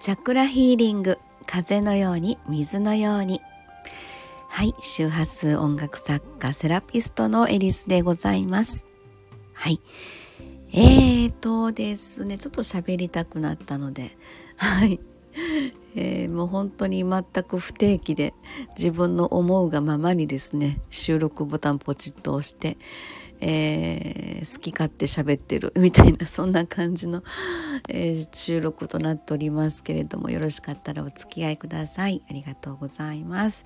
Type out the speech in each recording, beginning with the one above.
チャクラヒーリング風のように水のように。はい周波数音楽作家セラピストのエリスでございます。はい。えーとですねちょっと喋りたくなったのではい。えー、もう本当に全く不定期で自分の思うがままにですね収録ボタンポチッと押して、えー、好き勝手喋ってるみたいなそんな感じの、えー、収録となっておりますけれどもよろしかったらお付き合いください。ありがとうございます。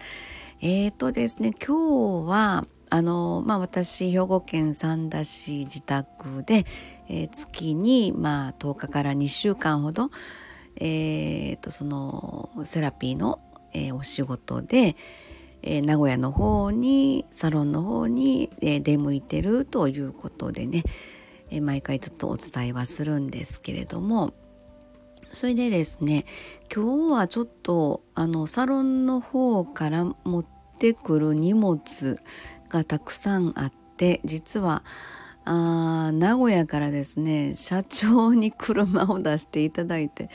えーとですね今日はあのまあ私兵庫県三田市自宅で、えー、月にまあ10日から2週間ほどえーと、そのセラピーの、えー、お仕事で、え、名古屋の方にサロンの方に、え、出向いてるということでね、え毎回ちょっとお伝えはするんですけれどもそれでですね今日はちょっとあのサロンの方から持ってくる荷物がたくさんあって実はあ名古屋からですね社長に車を出していただいて、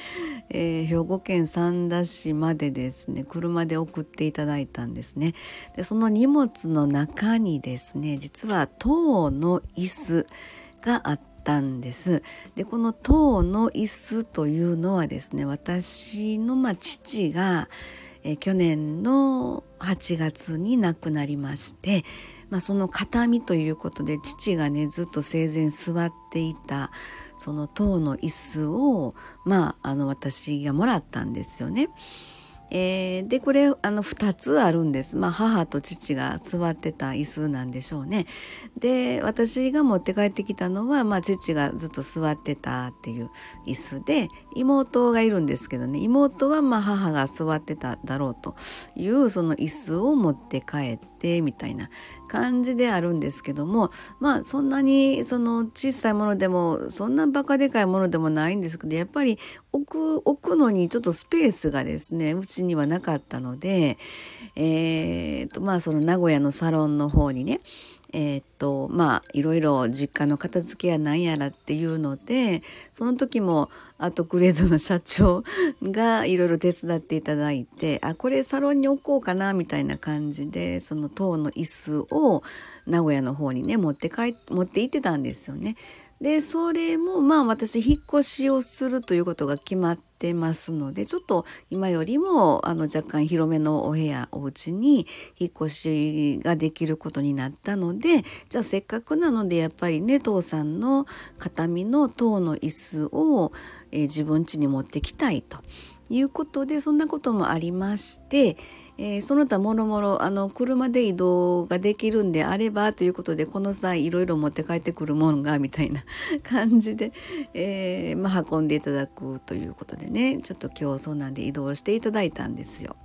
えー、兵庫県三田市までですね車で送っていただいたんですね。でその荷物の中にですね実は塔の椅子があったんです。でこの塔の椅子というのはですね私のまあ父が、えー、去年の8月に亡くなりましてまあ、その形見ということで父がねずっと生前座っていたその塔の椅子をまああの私がもらったんですよね。えー、でこれあの2つあるんです、まあ、母と父が座ってた椅子なんでしょうね。で私が持って帰ってきたのは、まあ、父がずっと座ってたっていう椅子で妹がいるんですけどね妹はまあ母が座ってただろうというその椅子を持って帰ってみたいな感じであるんですけどもまあそんなにその小さいものでもそんなバカでかいものでもないんですけどやっぱり置く置くのにちょっとスペースがですねうちにはなかったのでえー、とまあその名古屋のサロンの方にねえー、っとまあいろいろ実家の片付けやなんやらっていうのでその時もアートグレードの社長が いろいろ手伝っていただいてあこれサロンに置こうかなみたいな感じでその塔の椅子を名古屋の方にね持って帰持って行ってたんですよね。でそれもまあ私引っ越しをするということが決まってますのでちょっと今よりもあの若干広めのお部屋お家に引っ越しができることになったのでじゃあせっかくなのでやっぱりね父さんの形見の塔の椅子を、えー、自分家に持ってきたいということでそんなこともありましてえー、その他もろもろあの車で移動ができるんであればということでこの際いろいろ持って帰ってくるものがみたいな感じで、えー、まあ、運んでいただくということでねちょっと今日そうなんで移動していただいたんですよ。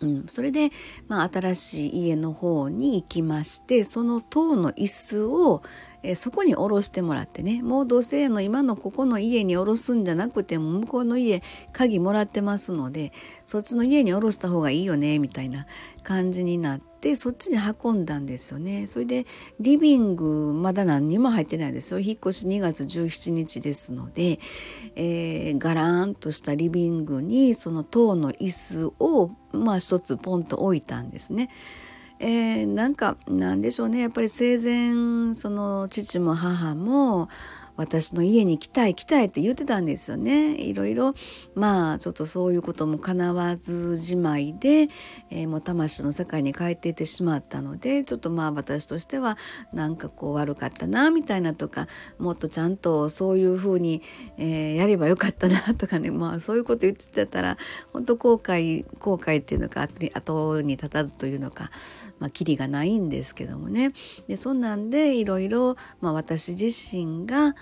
うん、それで、まあ、新しい家の方に行きましてその塔の椅子を、えー、そこに下ろしてもらってねもう土星の今のここの家に下ろすんじゃなくても向こうの家鍵もらってますのでそっちの家に下ろした方がいいよねみたいな感じになってそっちに運んだんですよねそれでリビングまだ何にも入ってないですよ引っ越し2月17日ですので、えー、ガランとしたリビングにその塔の椅子をまあ一つポンと置いたんですね。えー、なんかなんでしょうね。やっぱり生前その父も母も私の家に来たい来たいって言ってたんですよね。いろいろまあちょっとそういうこともかなわずじまいで、えー、もう魂の世界に帰っていってしまったのでちょっとまあ私としてはなんかこう悪かったなみたいなとかもっとちゃんとそういうふうに、えー、やればよかったなとかね。まあそういうこと言ってたら本当後悔後悔っていうのか後に立たずというのかまあ、キリがないんですけどもね。でそんなんでいろいろ、まあ、私自身が、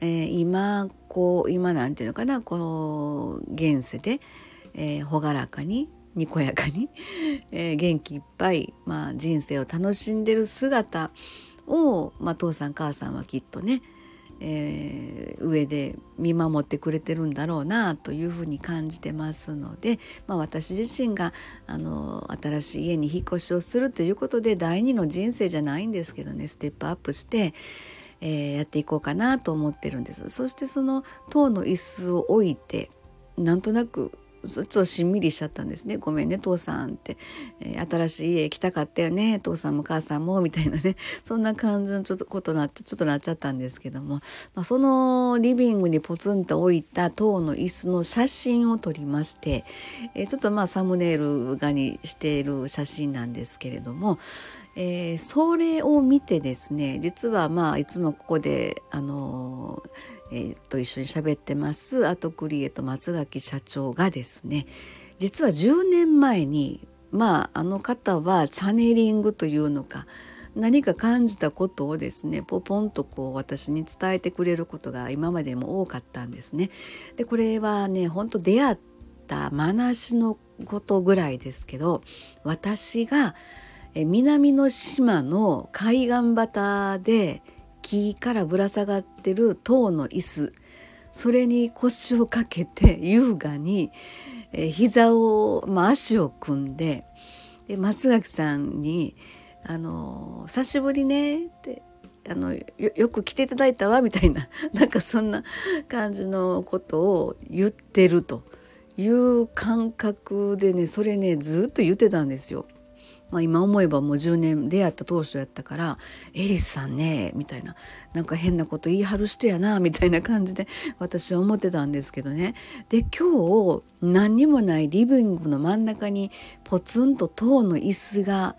えー、今こう今なんていうのかなこの現世で、えー、朗らかににこやかに、えー、元気いっぱい、まあ、人生を楽しんでる姿を、まあ、父さん母さんはきっとねえー、上で見守ってくれてるんだろうなというふうに感じてますので、まあ、私自身があの新しい家に引っ越しをするということで第二の人生じゃないんですけどねステップアップして、えー、やっていこうかなと思ってるんです。そしてその塔の椅子を置いてなんとなくちょっとしんみりしちゃったんですね「ごめんね父さん」って、えー、新しい家行きたかったよね。父さんも母さんも」みたいなね。そんな感じのちょっとことなってちょっとなっちゃったんですけども、まあ、そのリビングにポツンと置いた塔の椅子の写真を撮りまして、えー、ちょっとまあサムネイル画にしている写真なんですけれども、えー、それを見てですね実はまあいつもここであのーえー、と一緒に喋ってますアートクリエイト松垣社長がですね実は10年前にまああの方はチャネリングというのか何か感じたことをですねポポンとこう私に伝えてくれることが今までも多かったんですね。でこれはね本当出会った話のことぐらいですけど私が南の島の海岸端で木からぶら下がってる塔の椅子それに腰をかけて優雅に、え、膝を、まあ、足を組んでで松垣さんに「あの久しぶりね」ってあのよく来ていただいたわみたいな なんかそんな感じのことを言ってるという感覚でねそれねずっと言ってたんですよ。まあ、今思えばもう10年出会った当初やったから「エリスさんね」みたいななんか変なこと言い張る人やなみたいな感じで私は思ってたんですけどね。で今日何にもないリビングの真ん中にポツンと塔の椅子が、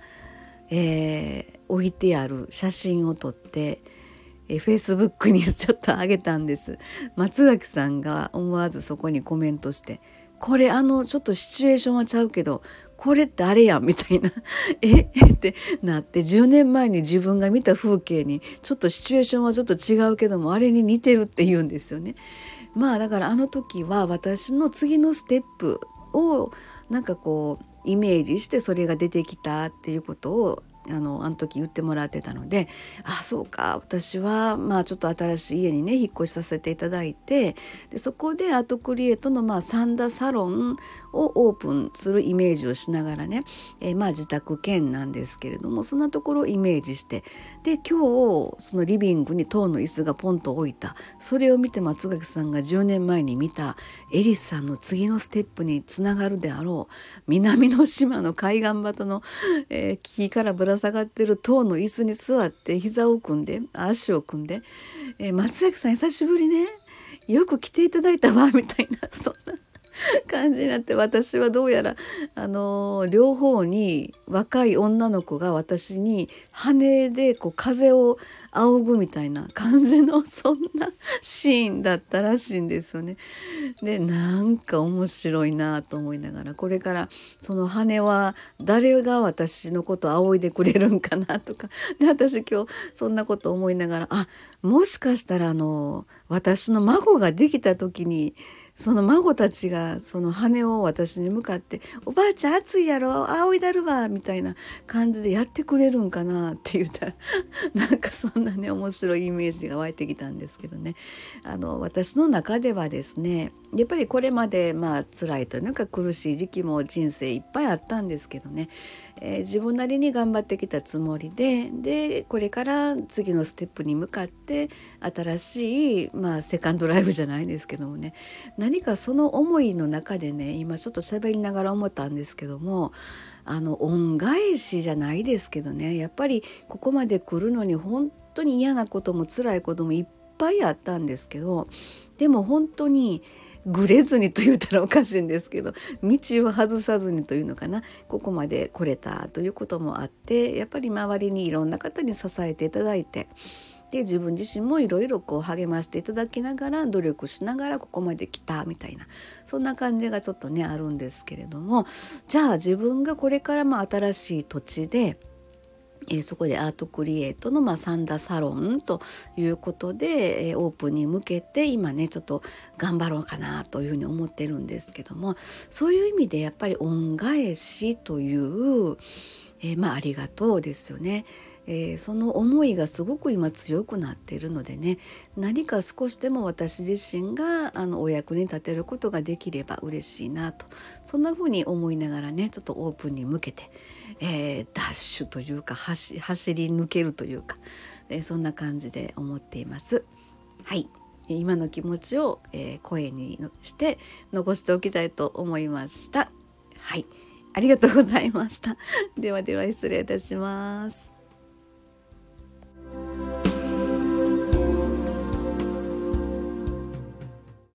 えー、置いてある写真を撮ってえフェイスブックにちょっと上げたんです。松垣さんが思わずそこにコメントして「これあのちょっとシチュエーションはちゃうけどこれ誰やみたいな え ってなって10年前に自分が見た風景にちょっとシチュエーションはちょっと違うけどもあれに似てるって言うんですよね。まあだからあの時は私の次のステップをなんかこうイメージしてそれが出てきたっていうことをあのあの時言ってもらってたのであそうか私はまあちょっと新しい家にね引っ越しさせていただいてでそこでアートクリエイトのまあサンダサロンをオープンするイメージをしながらね、えー、まあ自宅兼なんですけれどもそんなところをイメージしてで今日そのリビングに塔の椅子がポンと置いた。それを見て松垣さんが10年前に見たエリスさんの次のステップにつながるであろう南の島の海岸端の、えー、木からぶら下がってる塔の椅子に座って膝を組んで足を組んで「えー、松崎さん久しぶりね。よく来ていただいたわ」みたいなそんな。感じになって私はどうやらあの両方に若い女の子が私に羽でこう風を仰ぐみたいな感じのそんなシーンだったらしいんですよね。でなんか面白いなと思いながらこれからその羽は誰が私のことを仰いでくれるんかなとかで私今日そんなこと思いながらあもしかしたらあの私の孫ができた時にその孫たちがその羽を私に向かって「おばあちゃん暑いやろ仰いだるわ」みたいな感じでやってくれるんかなって言ったら なんかそんなね面白いイメージが湧いてきたんですけどね。あの私の中ではですねやっぱりこれまでまあ辛いというか苦しい時期も人生いっぱいあったんですけどね。えー、自分なりに頑張ってきたつもりででこれから次のステップに向かって新しい、まあ、セカンドライフじゃないですけどもね何かその思いの中でね今ちょっと喋りながら思ったんですけどもあの恩返しじゃないですけどねやっぱりここまで来るのに本当に嫌なことも辛いこともいっぱいあったんですけどでも本当にぐれずにと言ったらおかしいんですけど道を外さずにというのかなここまで来れたということもあってやっぱり周りにいろんな方に支えていただいて。で自分自身もいろいろこう励ましていただきながら努力しながらここまで来たみたいなそんな感じがちょっとねあるんですけれどもじゃあ自分がこれからも新しい土地でえー、そこでアートクリエイトの、まあ、サンダサロンということで、えー、オープンに向けて今ねちょっと頑張ろうかなというふうに思ってるんですけどもそういう意味でやっぱり恩返しという、えー、まあ、ありがとうですよね。えー、その思いがすごく今強くなっているのでね何か少しでも私自身があのお役に立てることができれば嬉しいなとそんなふうに思いながらねちょっとオープンに向けて、えー、ダッシュというか走り抜けるというか、えー、そんな感じで思っています。はい今の気持ちを、えー、声にして残しておきたいと思いました。はい、ありがとうございました。ではでは失礼いたします。